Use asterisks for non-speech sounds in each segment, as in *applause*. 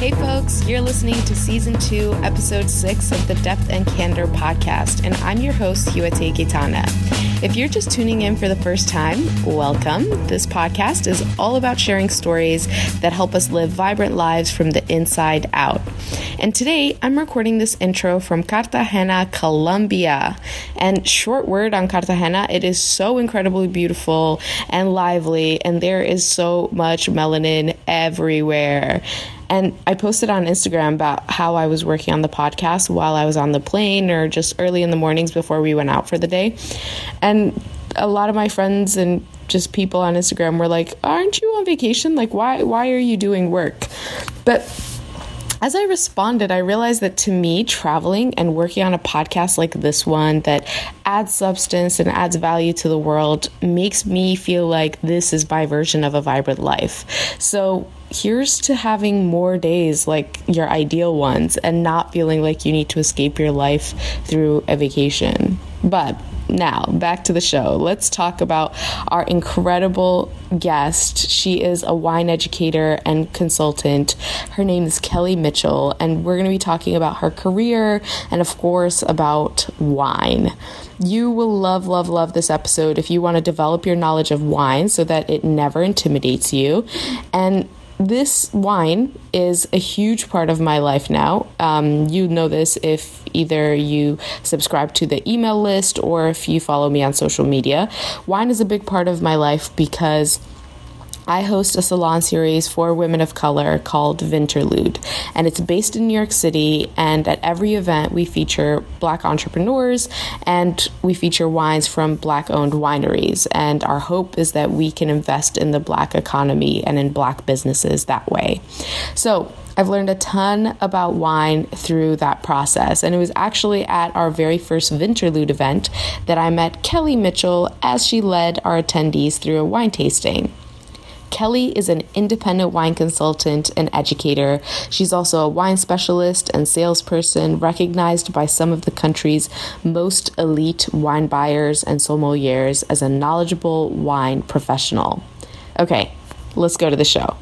Hey, folks, you're listening to season two, episode six of the Depth and Candor podcast, and I'm your host, Huete Gaetana. If you're just tuning in for the first time, welcome. This podcast is all about sharing stories that help us live vibrant lives from the inside out. And today, I'm recording this intro from Cartagena, Colombia. And short word on Cartagena, it is so incredibly beautiful and lively, and there is so much melanin everywhere. And I posted on Instagram about how I was working on the podcast while I was on the plane or just early in the mornings before we went out for the day. And a lot of my friends and just people on Instagram were like, "Aren't you on vacation? Like why why are you doing work?" But as I responded, I realized that to me, traveling and working on a podcast like this one that adds substance and adds value to the world makes me feel like this is my version of a vibrant life. So, here's to having more days like your ideal ones and not feeling like you need to escape your life through a vacation. But now, back to the show. Let's talk about our incredible guest. She is a wine educator and consultant. Her name is Kelly Mitchell, and we're going to be talking about her career and, of course, about wine. You will love, love, love this episode if you want to develop your knowledge of wine so that it never intimidates you. And this wine is a huge part of my life now. Um, you know this if either you subscribe to the email list or if you follow me on social media. Wine is a big part of my life because I host a salon series for women of color called Vinterlude, and it's based in New York City. And at every event, we feature black entrepreneurs and we feature wines from black owned wineries. And our hope is that we can invest in the black economy and in black businesses that way. So, I've learned a ton about wine through that process. And it was actually at our very first Vinterlude event that I met Kelly Mitchell as she led our attendees through a wine tasting. Kelly is an independent wine consultant and educator. She's also a wine specialist and salesperson recognized by some of the country's most elite wine buyers and sommeliers as a knowledgeable wine professional. Okay, let's go to the show.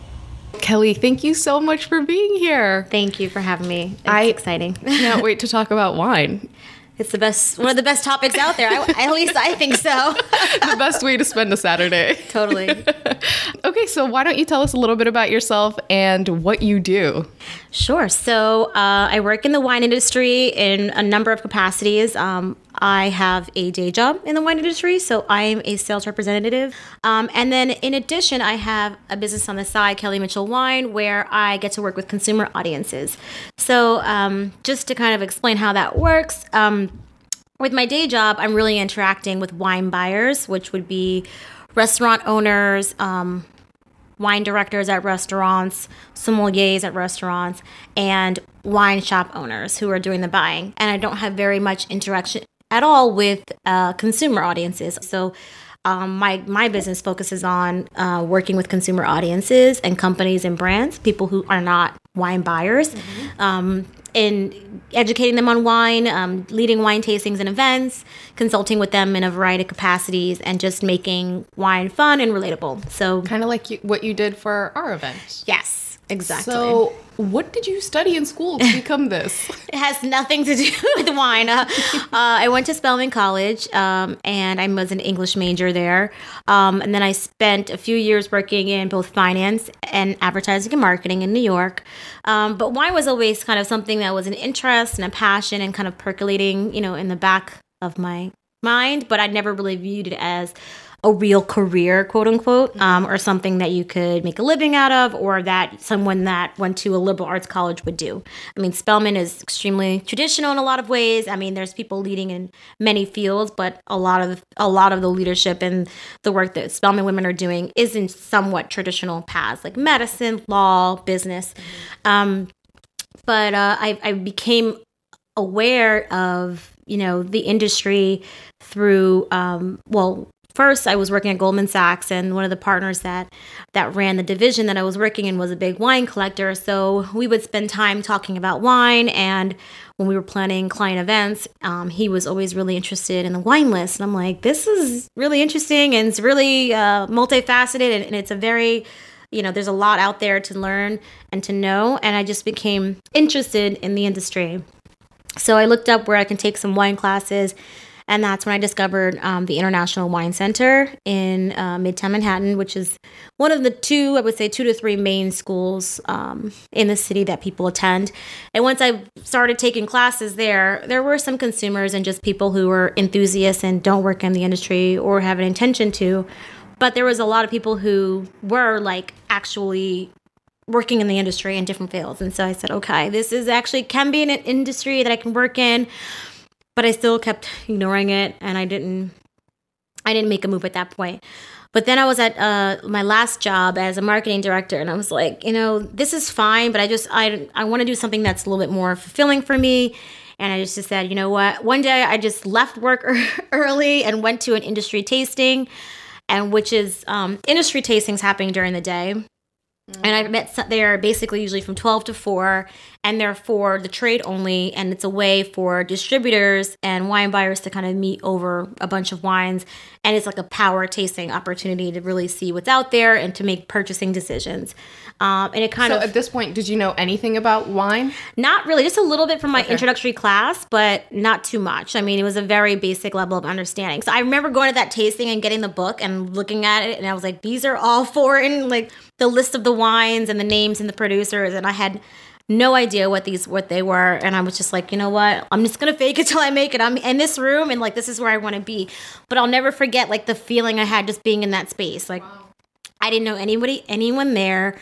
Kelly, thank you so much for being here. Thank you for having me. It's I exciting. Can't *laughs* wait to talk about wine. It's the best, one of the best topics out there. I, at least I think so. *laughs* the best way to spend a Saturday. Totally. *laughs* okay, so why don't you tell us a little bit about yourself and what you do? Sure. So uh, I work in the wine industry in a number of capacities. Um, I have a day job in the wine industry, so I'm a sales representative. Um, and then in addition, I have a business on the side, Kelly Mitchell Wine, where I get to work with consumer audiences. So um, just to kind of explain how that works, um, with my day job, I'm really interacting with wine buyers, which would be restaurant owners, um, wine directors at restaurants, sommeliers at restaurants, and wine shop owners who are doing the buying. And I don't have very much interaction at all with uh, consumer audiences. So um, my my business focuses on uh, working with consumer audiences and companies and brands, people who are not wine buyers, mm-hmm. um, in educating them on wine, um, leading wine tastings and events, consulting with them in a variety of capacities, and just making wine fun and relatable. So kind of like you, what you did for our event. Yes. Exactly. So, what did you study in school to become *laughs* this? it has nothing to do *laughs* with wine. Uh, uh, I went to Spelman College, um, and I was an English major there. Um, and then I spent a few years working in both finance and advertising and marketing in New York. Um, but wine was always kind of something that was an interest and a passion, and kind of percolating, you know, in the back of my mind. But I never really viewed it as a real career, quote unquote, um, or something that you could make a living out of, or that someone that went to a liberal arts college would do. I mean, Spelman is extremely traditional in a lot of ways. I mean, there's people leading in many fields, but a lot of a lot of the leadership and the work that Spelman women are doing is in somewhat traditional paths, like medicine, law, business. Um, but uh, I, I became aware of you know the industry through um, well first I was working at Goldman Sachs and one of the partners that that ran the division that I was working in was a big wine collector. So we would spend time talking about wine and when we were planning client events, um, he was always really interested in the wine list. And I'm like, this is really interesting and it's really uh, multifaceted and, and it's a very you know, there's a lot out there to learn and to know. And I just became interested in the industry. So I looked up where I can take some wine classes. And that's when I discovered um, the International Wine Center in uh, Midtown Manhattan, which is one of the two, I would say, two to three main schools um, in the city that people attend. And once I started taking classes there, there were some consumers and just people who were enthusiasts and don't work in the industry or have an intention to. But there was a lot of people who were like actually working in the industry in different fields. And so I said, okay, this is actually can be an industry that I can work in but I still kept ignoring it and I didn't I didn't make a move at that point. But then I was at uh, my last job as a marketing director, and I was like, you know, this is fine, but I just I I want to do something that's a little bit more fulfilling for me. And I just said, you know what? One day I just left work *laughs* early and went to an industry tasting, and which is um, industry tastings happening during the day. Mm-hmm. And I met there basically usually from 12 to 4, and they're the trade only. And it's a way for distributors and wine buyers to kind of meet over a bunch of wines. And it's like a power tasting opportunity to really see what's out there and to make purchasing decisions. Um, and it kind so of. at this point, did you know anything about wine? Not really, just a little bit from my okay. introductory class, but not too much. I mean, it was a very basic level of understanding. So I remember going to that tasting and getting the book and looking at it, and I was like, these are all *laughs* foreign, like the list of the wines and the names and the producers, and I had no idea what these what they were and i was just like you know what i'm just gonna fake it till i make it i'm in this room and like this is where i want to be but i'll never forget like the feeling i had just being in that space like wow. i didn't know anybody anyone there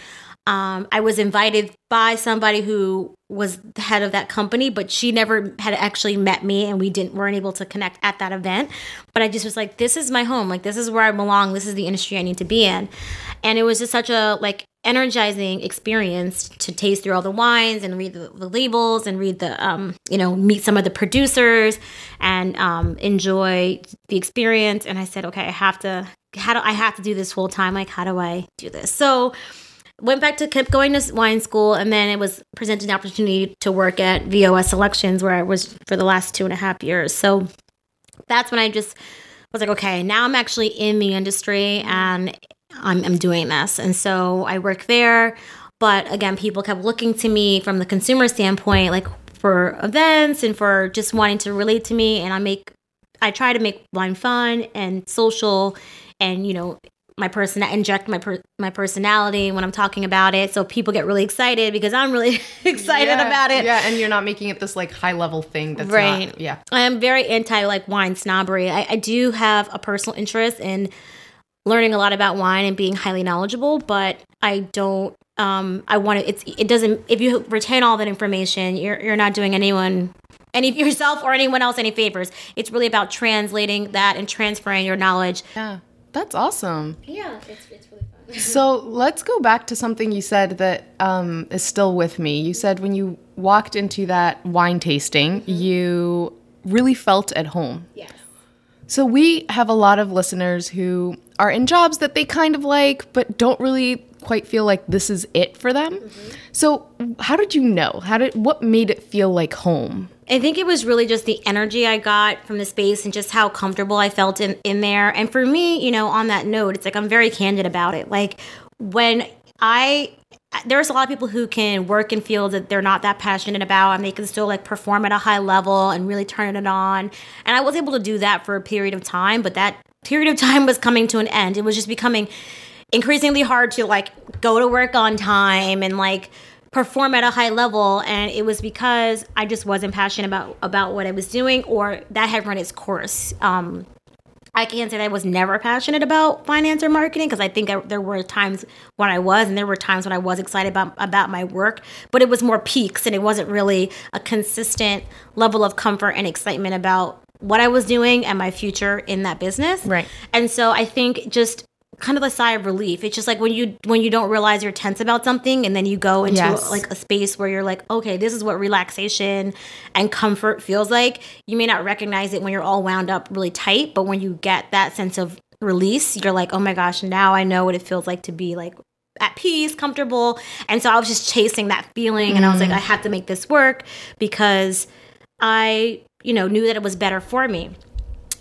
um, I was invited by somebody who was the head of that company, but she never had actually met me, and we didn't weren't able to connect at that event. But I just was like, "This is my home. Like this is where I belong. This is the industry I need to be in." And it was just such a like energizing experience to taste through all the wines and read the, the labels and read the um, you know meet some of the producers and um, enjoy the experience. And I said, "Okay, I have to." How do I have to do this full time? Like, how do I do this? So went back to kept going to wine school and then it was presented an opportunity to work at vos selections where i was for the last two and a half years so that's when i just was like okay now i'm actually in the industry and i'm, I'm doing this and so i work there but again people kept looking to me from the consumer standpoint like for events and for just wanting to relate to me and i make i try to make wine fun and social and you know my person inject my per- my personality when I'm talking about it, so people get really excited because I'm really *laughs* excited yeah, about it. Yeah, and you're not making it this like high level thing. That's right. Not, yeah, I am very anti like wine snobbery. I, I do have a personal interest in learning a lot about wine and being highly knowledgeable, but I don't. Um, I want to. It's it doesn't. If you retain all that information, you're you're not doing anyone any *laughs* yourself or anyone else any favors. It's really about translating that and transferring your knowledge. Yeah that's awesome. Yeah, it's, it's really fun. *laughs* so let's go back to something you said that um, is still with me. You said when you walked into that wine tasting, mm-hmm. you really felt at home. Yes. So we have a lot of listeners who are in jobs that they kind of like, but don't really quite feel like this is it for them. Mm-hmm. So how did you know? How did what made it feel like home? I think it was really just the energy I got from the space and just how comfortable I felt in, in there. And for me, you know, on that note, it's like I'm very candid about it. Like when I there's a lot of people who can work in fields that they're not that passionate about and they can still like perform at a high level and really turn it on. And I was able to do that for a period of time, but that period of time was coming to an end. It was just becoming increasingly hard to like go to work on time and like perform at a high level and it was because I just wasn't passionate about about what I was doing or that had run its course. Um, I can't say that I was never passionate about finance or marketing because I think I, there were times when I was and there were times when I was excited about about my work, but it was more peaks and it wasn't really a consistent level of comfort and excitement about what I was doing and my future in that business. Right. And so I think just kind of a sigh of relief. It's just like when you when you don't realize you're tense about something and then you go into yes. like a space where you're like, okay, this is what relaxation and comfort feels like. You may not recognize it when you're all wound up really tight, but when you get that sense of release, you're like, oh my gosh, now I know what it feels like to be like at peace, comfortable. And so I was just chasing that feeling mm. and I was like, mm. I have to make this work because I, you know, knew that it was better for me.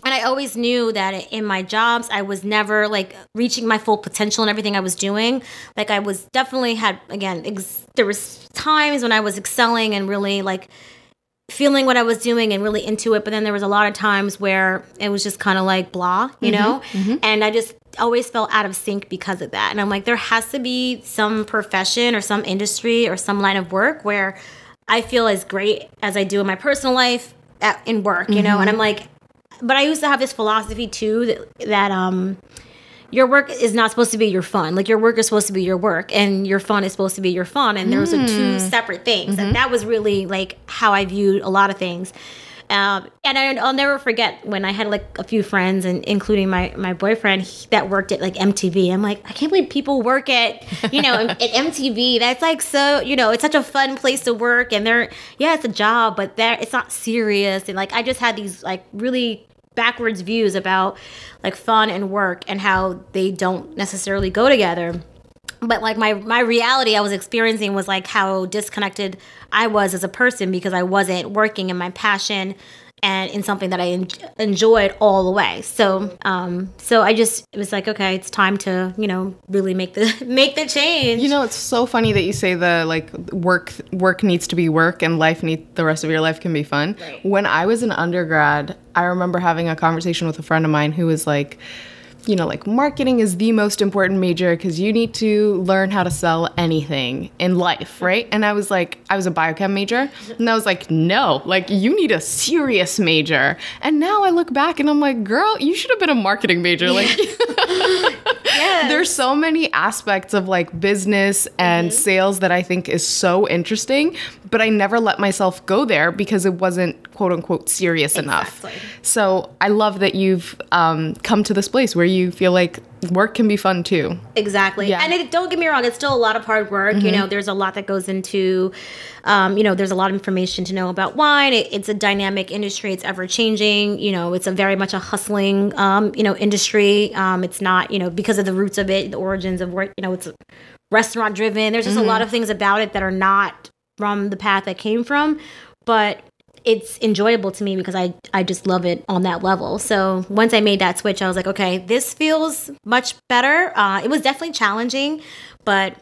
and I always knew that in my jobs, I was never like reaching my full potential in everything I was doing. Like I was definitely had again, ex- there was times when I was excelling and really like feeling what I was doing and really into it. But then there was a lot of times where it was just kind of like blah, you mm-hmm, know? Mm-hmm. And I just always felt out of sync because of that. And I'm like, there has to be some profession or some industry or some line of work where I feel as great as I do in my personal life at, in work, you mm-hmm. know? And I'm like, but I used to have this philosophy too that, that um your work is not supposed to be your fun. Like your work is supposed to be your work, and your fun is supposed to be your fun. And those mm. are two mm. separate things. Mm-hmm. And that was really like how I viewed a lot of things. Um, and I, will never forget when I had like a few friends, and including my my boyfriend he, that worked at like MTV. I'm like, I can't believe people work at you know *laughs* at MTV. That's like so you know it's such a fun place to work, and they're yeah it's a job, but there it's not serious. And like I just had these like really backwards views about like fun and work and how they don't necessarily go together but like my my reality I was experiencing was like how disconnected I was as a person because I wasn't working in my passion and in something that I en- enjoyed all the way. So, um, so I just it was like, okay, it's time to you know really make the *laughs* make the change. You know, it's so funny that you say the like work work needs to be work and life need the rest of your life can be fun. Right. When I was an undergrad, I remember having a conversation with a friend of mine who was like you know, like marketing is the most important major because you need to learn how to sell anything in life, right? And I was like, I was a biochem major, and I was like, no, like you need a serious major. And now I look back and I'm like, girl, you should have been a marketing major. Like, *laughs* yes. there's so many aspects of like business and mm-hmm. sales that I think is so interesting, but I never let myself go there because it wasn't quote unquote serious exactly. enough. So I love that you've um, come to this place where you feel like work can be fun too. Exactly. Yeah. And it, don't get me wrong, it's still a lot of hard work. Mm-hmm. You know, there's a lot that goes into, um, you know, there's a lot of information to know about wine. It, it's a dynamic industry. It's ever changing. You know, it's a very much a hustling, um, you know, industry. Um, it's not, you know, because of the roots of it, the origins of work, you know, it's restaurant driven. There's just mm-hmm. a lot of things about it that are not from the path that came from. But it's enjoyable to me because I I just love it on that level. So once I made that switch, I was like, okay, this feels much better. Uh, it was definitely challenging, but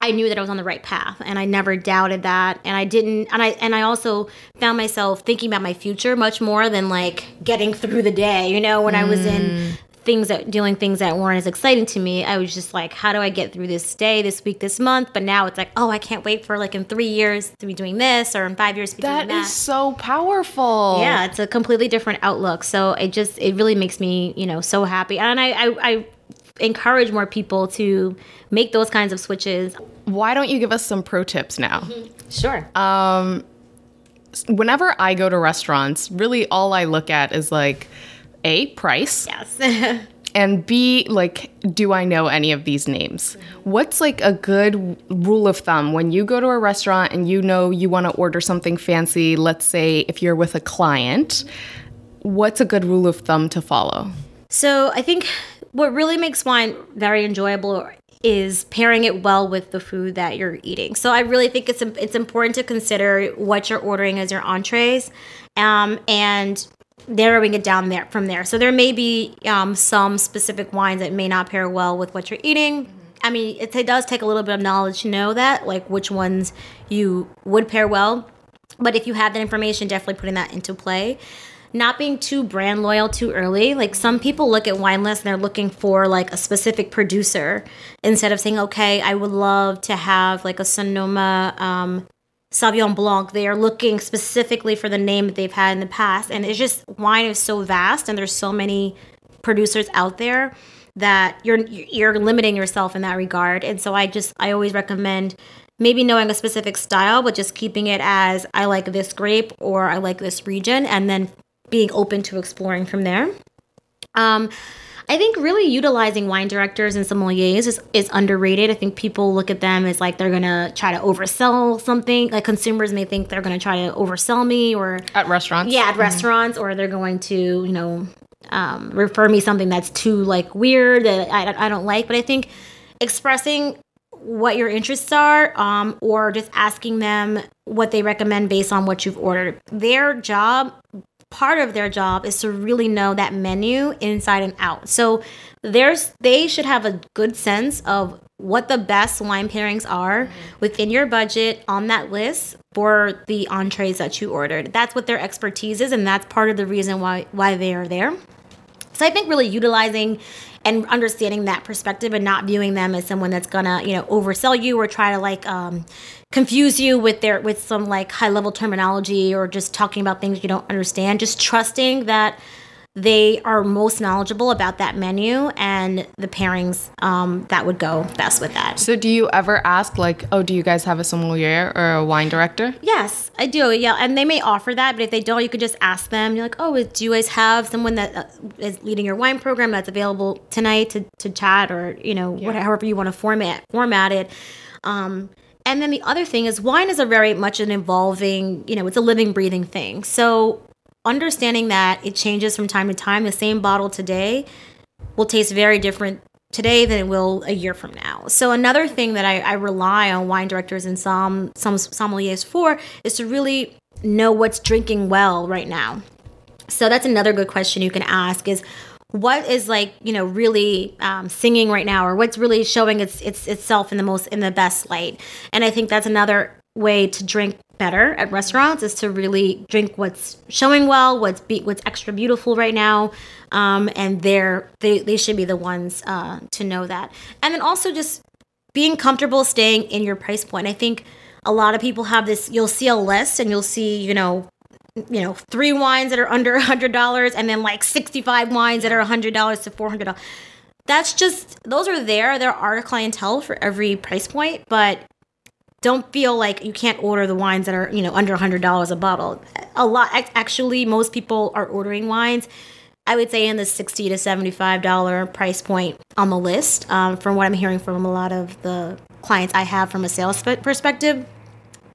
I knew that I was on the right path, and I never doubted that. And I didn't, and I and I also found myself thinking about my future much more than like getting through the day. You know, when mm. I was in mm things that doing things that weren't as exciting to me. I was just like, how do I get through this day, this week, this month? But now it's like, oh, I can't wait for like in three years to be doing this or in five years to be that doing that. That is so powerful. Yeah, it's a completely different outlook. So it just it really makes me, you know, so happy. And I I, I encourage more people to make those kinds of switches. Why don't you give us some pro tips now? Mm-hmm. Sure. Um whenever I go to restaurants, really all I look at is like a, price. Yes. *laughs* and B, like, do I know any of these names? What's like a good rule of thumb when you go to a restaurant and you know you want to order something fancy? Let's say if you're with a client, what's a good rule of thumb to follow? So I think what really makes wine very enjoyable is pairing it well with the food that you're eating. So I really think it's it's important to consider what you're ordering as your entrees, um, and narrowing it down there from there. So there may be um, some specific wines that may not pair well with what you're eating. I mean, it, it, does take a little bit of knowledge to know that, like which ones you would pair well. But if you have that information, definitely putting that into play. Not being too brand loyal too early. Like some people look at wine lists and they're looking for like a specific producer instead of saying, okay, I would love to have like a Sonoma um, Sauvignon Blanc. They are looking specifically for the name that they've had in the past. And it's just wine is so vast and there's so many producers out there that you're you're limiting yourself in that regard. And so I just I always recommend maybe knowing a specific style, but just keeping it as I like this grape or I like this region and then being open to exploring from there. Um, I think really utilizing wine directors and sommeliers is, is underrated. I think people look at them as like they're gonna try to oversell something. Like consumers may think they're gonna try to oversell me or at restaurants. Yeah, at mm-hmm. restaurants, or they're going to you know um, refer me something that's too like weird that I, I don't like. But I think expressing what your interests are um, or just asking them what they recommend based on what you've ordered. Their job part of their job is to really know that menu inside and out. So there's they should have a good sense of what the best wine pairings are within your budget on that list for the entrees that you ordered. That's what their expertise is and that's part of the reason why why they are there. So I think really utilizing and understanding that perspective and not viewing them as someone that's gonna you know oversell you or try to like um, confuse you with their with some like high level terminology or just talking about things you don't understand. Just trusting that they are most knowledgeable about that menu and the pairings um, that would go best with that. So, do you ever ask, like, oh, do you guys have a sommelier or a wine director? Yes, I do. Yeah, and they may offer that, but if they don't, you could just ask them. You're like, oh, do you guys have someone that uh, leading your wine program that's available tonight to, to chat or you know yeah. whatever you want to format format it. Um, and then the other thing is wine is a very much an evolving, you know, it's a living, breathing thing. So understanding that it changes from time to time, the same bottle today will taste very different today than it will a year from now. So another thing that I, I rely on wine directors and some some sommeliers for is to really know what's drinking well right now. So that's another good question you can ask is what is like you know really um, singing right now or what's really showing its, its itself in the most in the best light and i think that's another way to drink better at restaurants is to really drink what's showing well, what's be, what's extra beautiful right now, um, and they're they they should be the ones uh, to know that. And then also just being comfortable staying in your price point. I think a lot of people have this. You'll see a list and you'll see you know you know three wines that are under a hundred dollars and then like 65 wines that are a hundred dollars to 400 dollars that's just those are there there are clientele for every price point but don't feel like you can't order the wines that are you know under a hundred dollars a bottle. A lot actually, most people are ordering wines. I would say in the sixty to seventy-five dollar price point on the list. Um, from what I'm hearing from a lot of the clients I have from a sales perspective,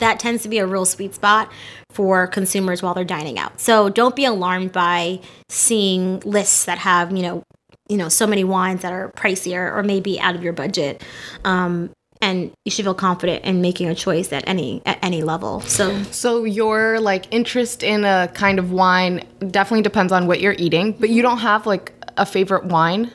that tends to be a real sweet spot for consumers while they're dining out. So don't be alarmed by seeing lists that have you know you know so many wines that are pricier or maybe out of your budget. Um, and you should feel confident in making a choice at any at any level. So So your like interest in a kind of wine definitely depends on what you're eating, but you don't have like a favorite wine?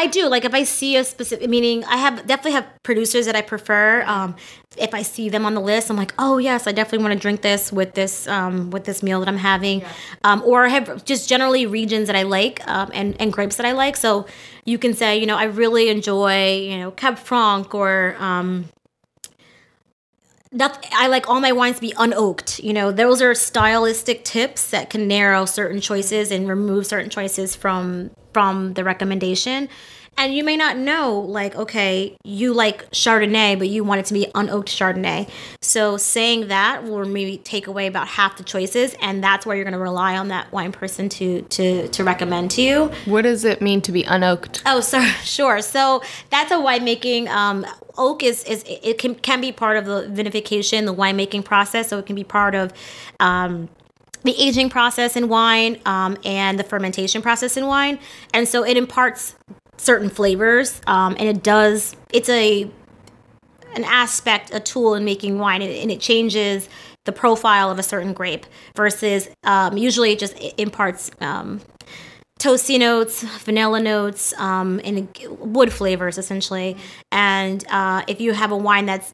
I do. Like if I see a specific meaning, I have definitely have producers that I prefer. Um, if I see them on the list, I'm like, oh yes, I definitely want to drink this with this um, with this meal that I'm having, yeah. um, or I have just generally regions that I like um, and and grapes that I like. So you can say, you know, I really enjoy, you know, Cab Franc or um, that I like all my wines to be unoaked. You know, those are stylistic tips that can narrow certain choices and remove certain choices from from the recommendation. And you may not know, like, okay, you like Chardonnay, but you want it to be unoaked Chardonnay. So saying that will maybe take away about half the choices, and that's where you're going to rely on that wine person to to to recommend to you. What does it mean to be unoaked? Oh, sorry, *laughs* sure. So that's a winemaking. Um, oak is is it can can be part of the vinification, the winemaking process. So it can be part of. Um, the aging process in wine um, and the fermentation process in wine. And so it imparts certain flavors um, and it does, it's a, an aspect, a tool in making wine and it changes the profile of a certain grape versus um, usually it just imparts um, toasty notes, vanilla notes, um, and wood flavors essentially. And uh, if you have a wine that's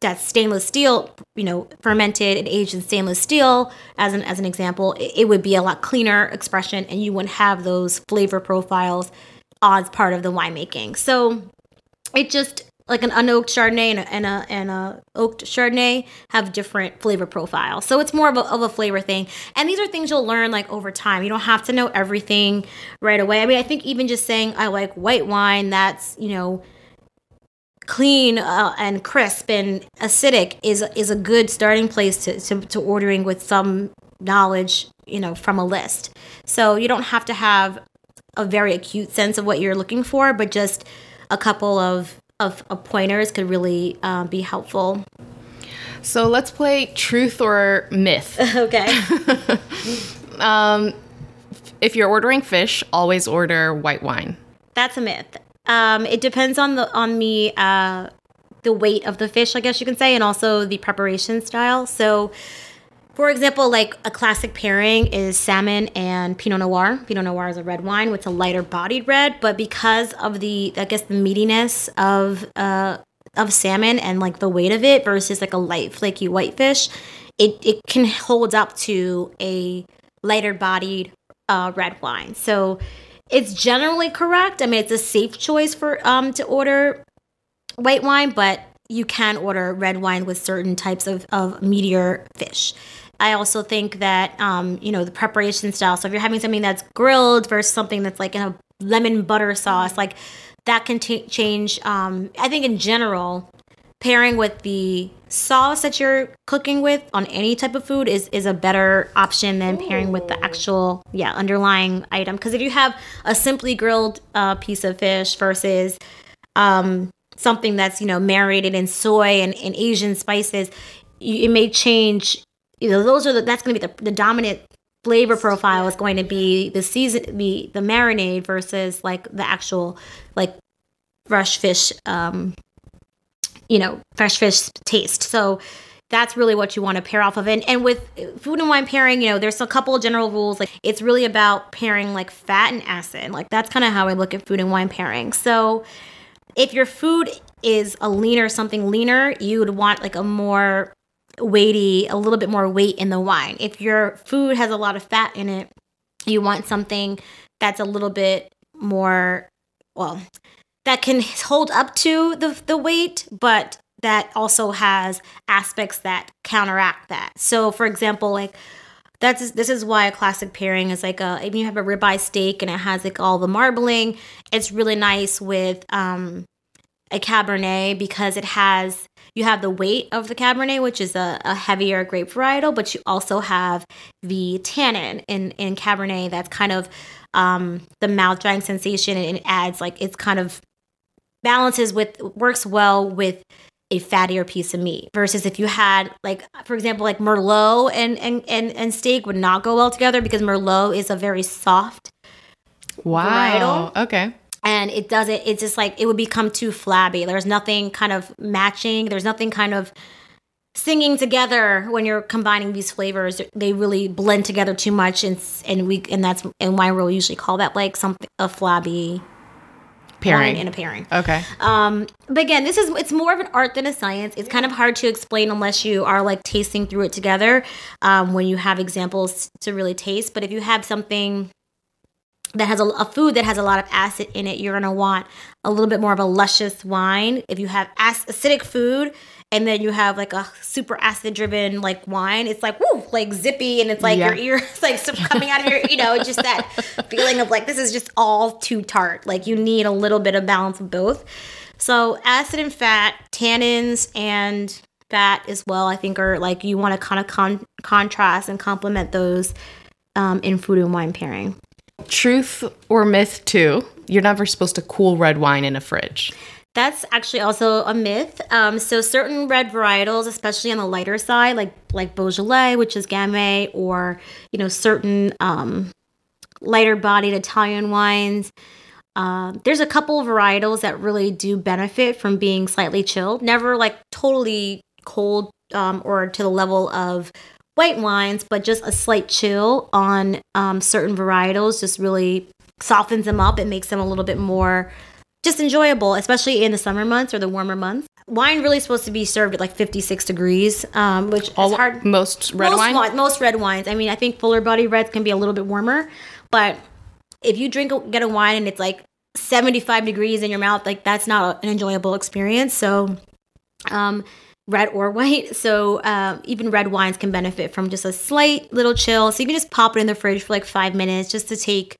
that's stainless steel, you know, fermented and aged in stainless steel, as an as an example, it, it would be a lot cleaner expression, and you wouldn't have those flavor profiles as part of the winemaking. So it just like an unoaked Chardonnay and a, and a, and a oaked Chardonnay have different flavor profiles. So it's more of a, of a flavor thing. And these are things you'll learn like over time. You don't have to know everything right away. I mean, I think even just saying I like white wine that's, you know, clean uh, and crisp and acidic is is a good starting place to, to, to ordering with some knowledge you know from a list. So you don't have to have a very acute sense of what you're looking for but just a couple of of, of pointers could really uh, be helpful. So let's play truth or myth. *laughs* Okay. *laughs* Um, if you're ordering fish always order white wine. That's a myth um, it depends on the on the uh, the weight of the fish, I guess you can say, and also the preparation style. So for example, like a classic pairing is salmon and Pinot Noir. Pinot Noir is a red wine, with a lighter bodied red, but because of the, I guess, the meatiness of uh, of salmon and like the weight of it versus like a light flaky whitefish, it it can hold up to a lighter bodied uh, red wine. So it's generally correct. I mean, it's a safe choice for um to order white wine, but you can order red wine with certain types of, of meatier fish. I also think that um, you know the preparation style. So if you're having something that's grilled versus something that's like in a lemon butter sauce, like that can t- change. Um, I think in general, pairing with the sauce that you're cooking with on any type of food is is a better option than pairing with the actual yeah underlying item. Because if you have a simply grilled uh, piece of fish versus um, something that's you know marinated in soy and, and Asian spices, you, it may change you know those are the, that's going to be the, the dominant flavor profile is going to be the season be the marinade versus like the actual like fresh fish um you know fresh fish taste. So that's really what you want to pair off of. And, and with food and wine pairing you know there's a couple of general rules. Like it's really about pairing like fat and acid. Like that's kind of how i look at food and wine pairing. So if your food is a leaner something leaner you would want like a more weighty, a little bit more weight in the wine. If your food has a lot of fat in it, you want something that's a little bit more, well, that can hold up to the, the weight, but that also has aspects that counteract that. So, for example, like that's this is why a classic pairing is like a if you have a ribeye steak and it has like all the marbling, it's really nice with um a cabernet because it has you have the weight of the Cabernet, which is a, a heavier grape varietal, but you also have the tannin in, in Cabernet that's kind of um, the mouth drying sensation and it adds like it's kind of balances with works well with a fattier piece of meat versus if you had like for example like merlot and and and, and steak would not go well together because merlot is a very soft wow. Varietal. okay. And it doesn't it's just like it would become too flabby. There's nothing kind of matching. There's nothing kind of singing together when you're combining these flavors. They really blend together too much and and we and that's and why we'll usually call that like something a flabby pairing. In a pairing. Okay. Um but again this is it's more of an art than a science. It's kind of hard to explain unless you are like tasting through it together um when you have examples to really taste. But if you have something that has a, a, food that has a lot of acid in it, you're gonna want a little bit more of a luscious wine. If you have acidic food and then you have like a super acid driven like wine, it's like woo, like zippy, and it's like yeah. your ears *laughs* like coming out of your, you know, just that *laughs* feeling of like this is just all too tart. Like you need a little bit of balance of both. So acid and fat, tannins and fat as well. I think are like you want to kind of con- contrast and complement those um, in food and wine pairing. Truth or myth two, you're never supposed to cool red wine in a fridge. That's actually also a myth. Um, so certain red varietals, especially on the lighter side, like like Beaujolais, which is Gamay, or you know certain um, lighter bodied Italian wines. Uh, there's a couple of varietals that really do benefit from being slightly chilled. Never like totally cold um, or to the level of white wines, but just a slight chill on um, certain varietals just really softens them up. It makes them a little bit more just enjoyable, especially in the summer months or the warmer months. Wine really supposed to be served at like 56 degrees, um, which All, is hard. Most red most wine? Most red wines. I mean, I think fuller body reds can be a little bit warmer, but if you drink get a wine and it's like 75 degrees in your mouth, like that's not an enjoyable experience. So, um, red or white. So uh, even red wines can benefit from just a slight little chill. So you can just pop it in the fridge for like five minutes just to take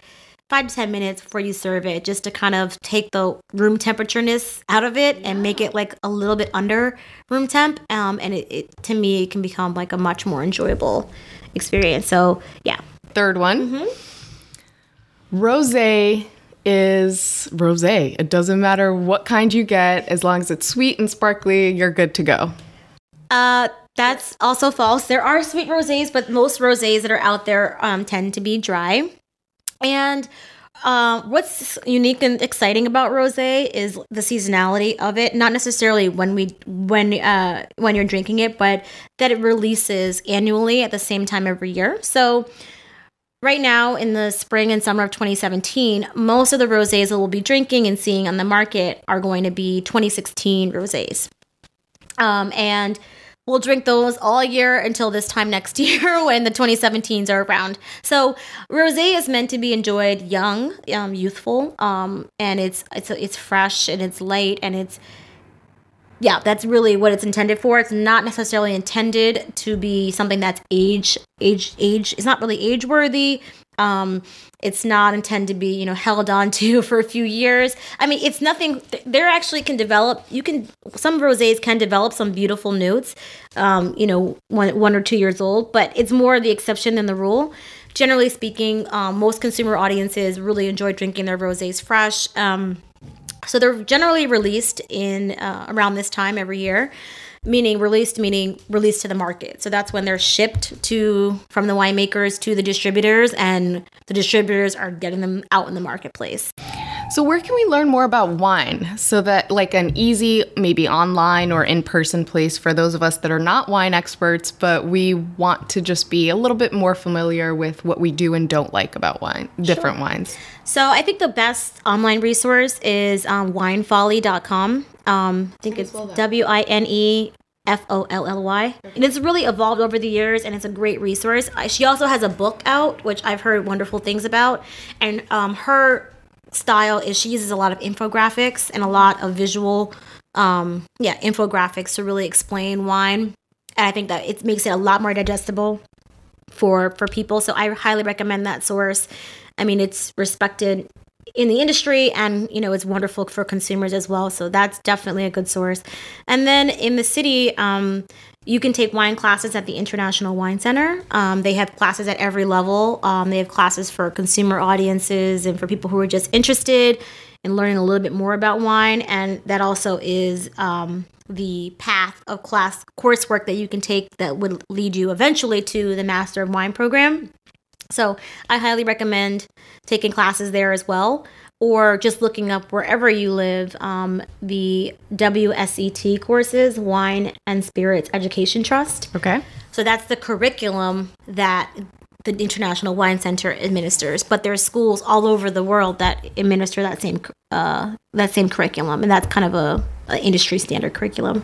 five to 10 minutes before you serve it, just to kind of take the room temperatureness out of it and make it like a little bit under room temp. Um, and it, it, to me, it can become like a much more enjoyable experience. So yeah. Third one. Mm-hmm. Rosé is rosé. It doesn't matter what kind you get, as long as it's sweet and sparkly, you're good to go. Uh, that's also false. There are sweet rosés, but most rosés that are out there um, tend to be dry. And uh, what's unique and exciting about rosé is the seasonality of it. Not necessarily when we when uh, when you're drinking it, but that it releases annually at the same time every year. So. Right now, in the spring and summer of 2017, most of the rosés that we'll be drinking and seeing on the market are going to be 2016 rosés. Um, and we'll drink those all year until this time next *laughs* year when the 2017s are around. So rosé is meant to be enjoyed young, um, youthful, um, and it's it's it's fresh and it's light and it's yeah, that's really what it's intended for. It's not necessarily intended to be something that's age age age. It's not really age worthy. Um, it's not intended to be, you know, held on to *laughs* for a few years. I mean, it's nothing. There actually can develop. You can some rosés can develop some beautiful notes. Um, you know, one one or two years old, but it's more the exception than the rule. Generally speaking, um, most consumer audiences really enjoy drinking their rosés fresh. Um, so they're generally released in uh, around this time every year meaning released meaning released to the market. So that's when they're shipped to from the winemakers to the distributors and the distributors are getting them out in the marketplace so where can we learn more about wine so that like an easy maybe online or in-person place for those of us that are not wine experts but we want to just be a little bit more familiar with what we do and don't like about wine different sure. wines so i think the best online resource is um, winefolly.com um, I think it's W I N E F O L L Y. And it's really evolved over the years and it's a great resource. She also has a book out, which I've heard wonderful things about. And um, her style is she uses a lot of infographics and a lot of visual, um, yeah, infographics to really explain wine. And I think that it makes it a lot more digestible for for people. So I highly recommend that source. I mean, it's respected in the industry and you know it's wonderful for consumers as well so that's definitely a good source and then in the city um, you can take wine classes at the international wine center. Um, they have classes at every level. Um, they have classes for consumer audiences and for people who are just interested in learning a little bit more about wine. And that also is um, the path of class coursework that you can take that would lead you eventually to the master of wine program. So I highly recommend taking classes there as well, or just looking up wherever you live um, the WSET courses, Wine and Spirits Education Trust. Okay. So that's the curriculum that the International Wine Center administers, but there's schools all over the world that administer that same uh, that same curriculum, and that's kind of a, a industry standard curriculum.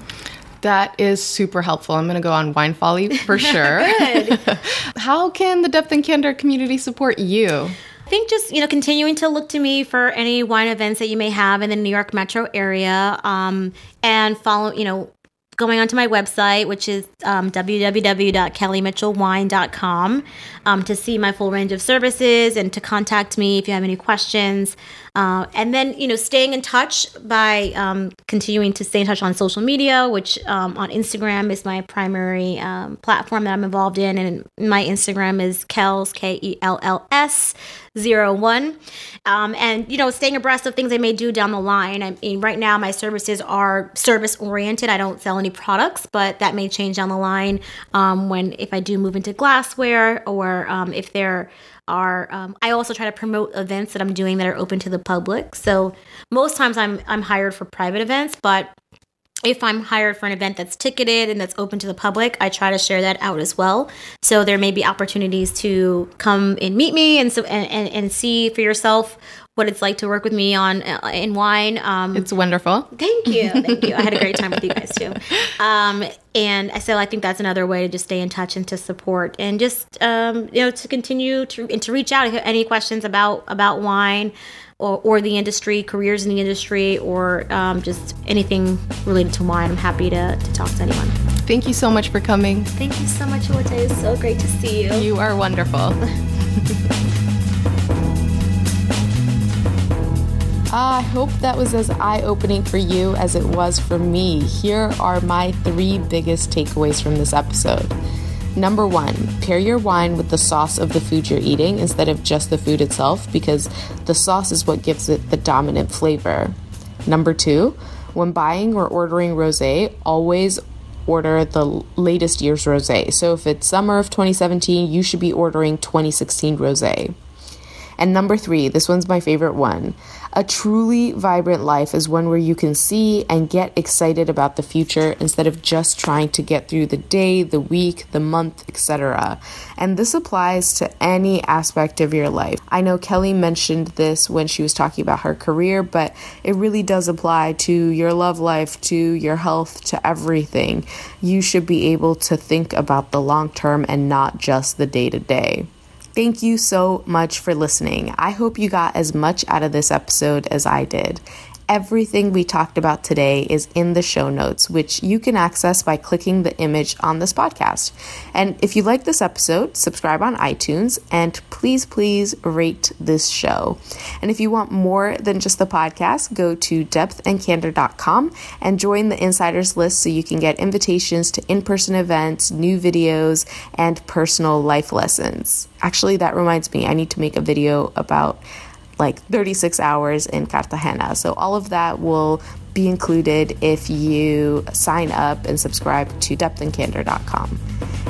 That is super helpful. I'm going to go on Wine Folly for *laughs* sure. *laughs* How can the Depth and Candor community support you? I think just you know continuing to look to me for any wine events that you may have in the New York metro area, um, and follow you know going onto my website, which is um, www.kellymitchellwine.com, um, to see my full range of services and to contact me if you have any questions. Uh, and then, you know, staying in touch by um, continuing to stay in touch on social media, which um, on Instagram is my primary um, platform that I'm involved in. And my Instagram is Kells, K E L L S, zero one. Um, and, you know, staying abreast of things I may do down the line. I mean, right now my services are service oriented. I don't sell any products, but that may change down the line um, when, if I do move into glassware or um, if there are, um, I also try to promote events that I'm doing that are open to the public. So most times I'm I'm hired for private events, but if I'm hired for an event that's ticketed and that's open to the public, I try to share that out as well. So there may be opportunities to come and meet me and so and, and, and see for yourself what it's like to work with me on uh, in wine. Um, it's wonderful. Thank you, *laughs* thank you. I had a great time with you guys too. Um, and so I think that's another way to just stay in touch and to support and just um, you know to continue to and to reach out if you have any questions about about wine. Or, or the industry, careers in the industry, or um, just anything related to wine, I'm happy to, to talk to anyone. Thank you so much for coming. Thank you so much, Ote. It's so great to see you. You are wonderful. *laughs* I hope that was as eye opening for you as it was for me. Here are my three biggest takeaways from this episode. Number one, pair your wine with the sauce of the food you're eating instead of just the food itself because the sauce is what gives it the dominant flavor. Number two, when buying or ordering rosé, always order the latest year's rosé. So if it's summer of 2017, you should be ordering 2016 rosé. And number three, this one's my favorite one. A truly vibrant life is one where you can see and get excited about the future instead of just trying to get through the day, the week, the month, etc. And this applies to any aspect of your life. I know Kelly mentioned this when she was talking about her career, but it really does apply to your love life, to your health, to everything. You should be able to think about the long term and not just the day to day. Thank you so much for listening. I hope you got as much out of this episode as I did. Everything we talked about today is in the show notes, which you can access by clicking the image on this podcast. And if you like this episode, subscribe on iTunes and please, please rate this show. And if you want more than just the podcast, go to depthandcandor.com and join the insiders list so you can get invitations to in person events, new videos, and personal life lessons. Actually, that reminds me, I need to make a video about like 36 hours in Cartagena. So all of that will be included if you sign up and subscribe to depthandcandor.com.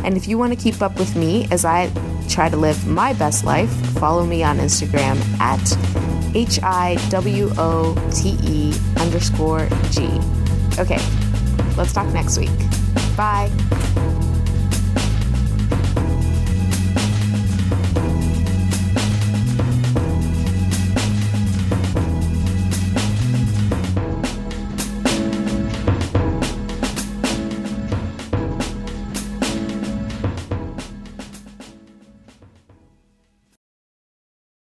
And if you want to keep up with me as I try to live my best life, follow me on Instagram at H I W O T E underscore G. Okay, let's talk next week. Bye.